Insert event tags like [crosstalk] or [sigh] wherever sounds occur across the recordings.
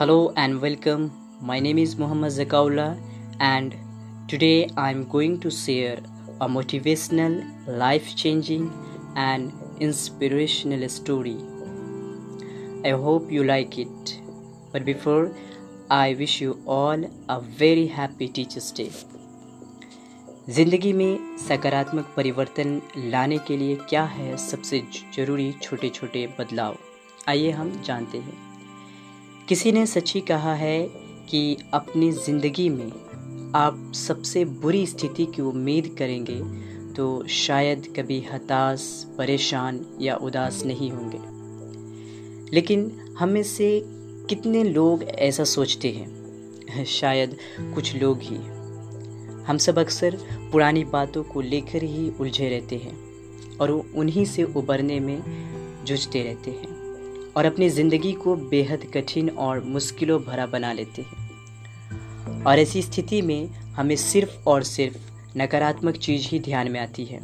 Hello and welcome. My name is Muhammad Zakaullah, and today I'm going to share a motivational, life changing, and inspirational story. I hope you like it. But before, I wish you all a very happy Teachers' Day. ज़िंदगी में सकारात्मक परिवर्तन लाने के लिए क्या है सबसे ज़रूरी छोटे छोटे बदलाव आइए हम जानते हैं किसी ने सच ही कहा है कि अपनी ज़िंदगी में आप सबसे बुरी स्थिति की उम्मीद करेंगे तो शायद कभी हताश, परेशान या उदास नहीं होंगे। लेकिन हम में से कितने लोग ऐसा सोचते हैं? [laughs] शायद कुछ लोग ही। हम सब अक्सर पुरानी बातों को लेकर ही उलझे रहते हैं और उन्हीं से उबरने में जूझते रहते हैं। और अपनी ज़िंदगी को बेहद कठिन और मुश्किलों भरा बना लेते हैं। और ऐसी स्थिति में हमें सिर्फ़ और सिर्फ़ नकारात्मक चीज़ ही ध्यान में आती है।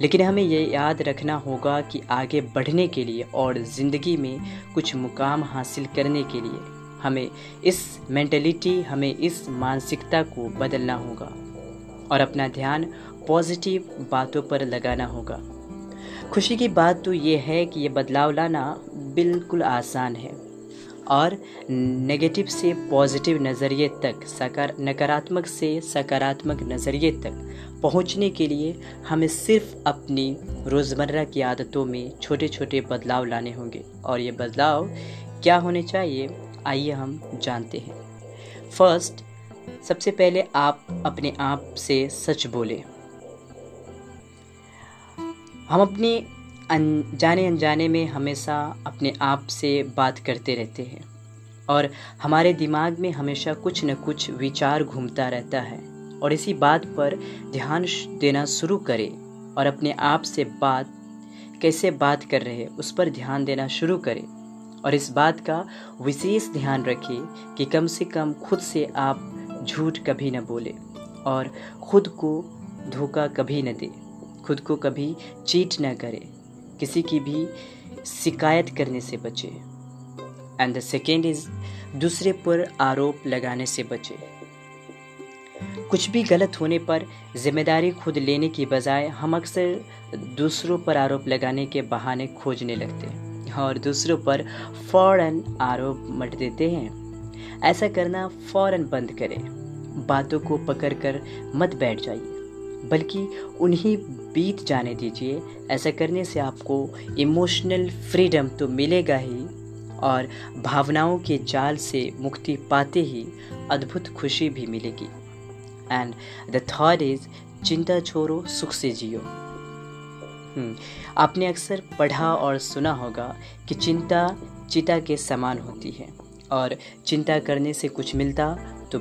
लेकिन हमें यह याद रखना होगा कि आगे बढ़ने के लिए और ज़िंदगी में कुछ मुकाम हासिल करने के लिए हमें इस मेंटलिटी, हमें इस मानसिकता को बदलना होगा और अपना ध्यान पॉजिटिव बातों पर लगाना होगा। खुशी की बात तो ये है कि ये बदलाव लाना बिल्कुल आसान है। और नेगेटिव से पॉजिटिव नज़रिए तक, सकार, नकारात्मक से सकारात्मक नज़रिए तक पहुँचने के लिए हमें सिर्फ़ अपनी रोज़मर्रा की आदतों में छोटे छोटे बदलाव लाने होंगे। और ये बदलाव क्या होने चाहिए, आइए हम जानते हैं। फ़र्स्ट सबसे पहले आप अपने आप से सच बोले। हम अपने जाने अनजाने में हमेशा अपने आप से बात करते रहते हैं। और हमारे दिमाग में हमेशा कुछ न कुछ विचार घूमता रहता है। और इसी बात पर ध्यान देना शुरू करें और अपने आप से बात, कैसे बात कर रहे हैं, उस पर ध्यान देना शुरू करें। और इस बात का विशेष ध्यान रखें कि कम से कम खुद से आप झूठ कभी न बोले और खुद को धोखा कभी न दे। खुद को कभी चीट न करें। किसी की भी शिकायत करने से बचे। एंड द सेकेंड इज़ दूसरे पर आरोप लगाने से बचे। कुछ भी गलत होने पर ज़िम्मेदारी खुद लेने की बजाय हम अक्सर दूसरों पर आरोप लगाने के बहाने खोजने लगते हैं और दूसरों पर फ़ौरन आरोप मट देते हैं। ऐसा करना फ़ौरन बंद करें। बातों को पकड़कर मत बैठ जाइए। बल्कि उन्हीं बीत जाने दीजिए। ऐसा करने से आपको इमोशनल फ्रीडम तो मिलेगा ही और भावनाओं के जाल से मुक्ति पाते ही अद्भुत खुशी भी मिलेगी। एंड द थर्ड इज़ चिंता छोड़ो, सुख से जियो। आपने अक्सर पढ़ा और सुना होगा कि चिंता चिता के समान होती है और चिंता करने से कुछ मिलता तो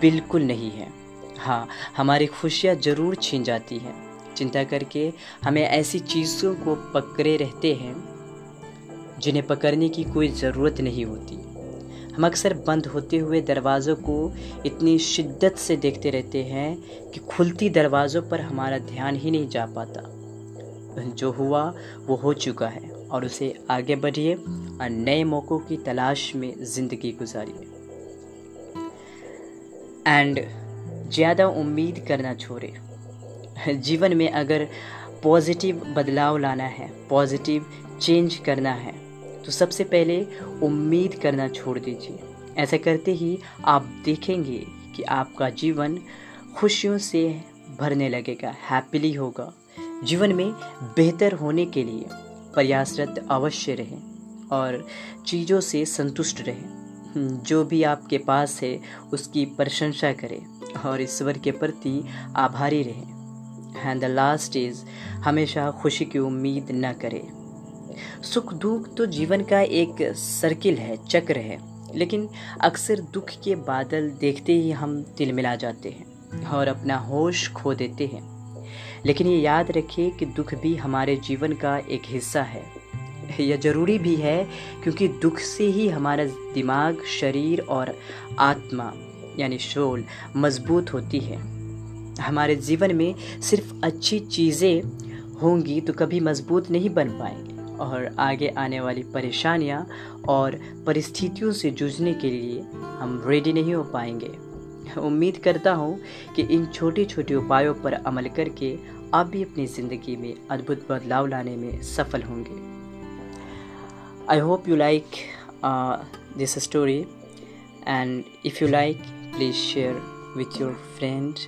बिल्कुल नहीं है। हाँ हमारी खुशियाँ ज़रूर छीन जाती हैं। चिंता करके हमें ऐसी चीज़ों को पकड़े रहते हैं, जिन्हें पकड़ने की कोई ज़रूरत नहीं होती। हम अक्सर बंद होते हुए दरवाज़ों को इतनी शिद्दत से देखते रहते हैं कि खुलती दरवाज़ों पर हमारा ध्यान ही नहीं जा पाता। जो हुआ, वो हो चुका है, और उसे आगे बढ़िए और नए मौक़ों की तलाश में ज़िंदगी गुजारिए। एंड ज़्यादा उम्मीद करना छोड़े। जीवन में अगर पॉजिटिव बदलाव लाना है, पॉजिटिव चेंज करना है तो सबसे पहले उम्मीद करना छोड़ दीजिए। ऐसा करते ही आप देखेंगे कि आपका जीवन खुशियों से भरने लगेगा हैप्पीली होगा। जीवन में बेहतर होने के लिए प्रयासरत अवश्य रहें और चीज़ों से संतुष्ट रहें। जो भी आपके पास है, उसकी प्रशंसा करें। और ईश्वर के प्रति आभारी रहें। एंड द लास्ट इज़ हमेशा खुशी की उम्मीद न करें। सुख दुख तो जीवन का एक सर्किल है, चक्र है। लेकिन अक्सर दुख के बादल देखते ही हम तिल मिला जाते हैं और अपना होश खो देते हैं। लेकिन ये याद रखिए कि दुख भी हमारे जीवन का एक हिस्सा है। यह ज़रूरी भी है क्योंकि दुख से ही हमारा दिमाग, शरीर और आत्मा यानी शोल मज़बूत होती है। हमारे जीवन में सिर्फ़ अच्छी चीज़ें होंगी तो कभी मज़बूत नहीं बन पाएँगे। और आगे आने वाली परेशानियाँ और परिस्थितियों से जूझने के लिए हम रेडी नहीं हो पाएँगे। उम्मीद करता हूँ कि इन छोटे छोटे उपायों पर अमल करके आप भी अपनी ज़िंदगी में अद्भुत बदलाव लाने में सफल होंगे। I hope you like this story and if you like please share with your friend.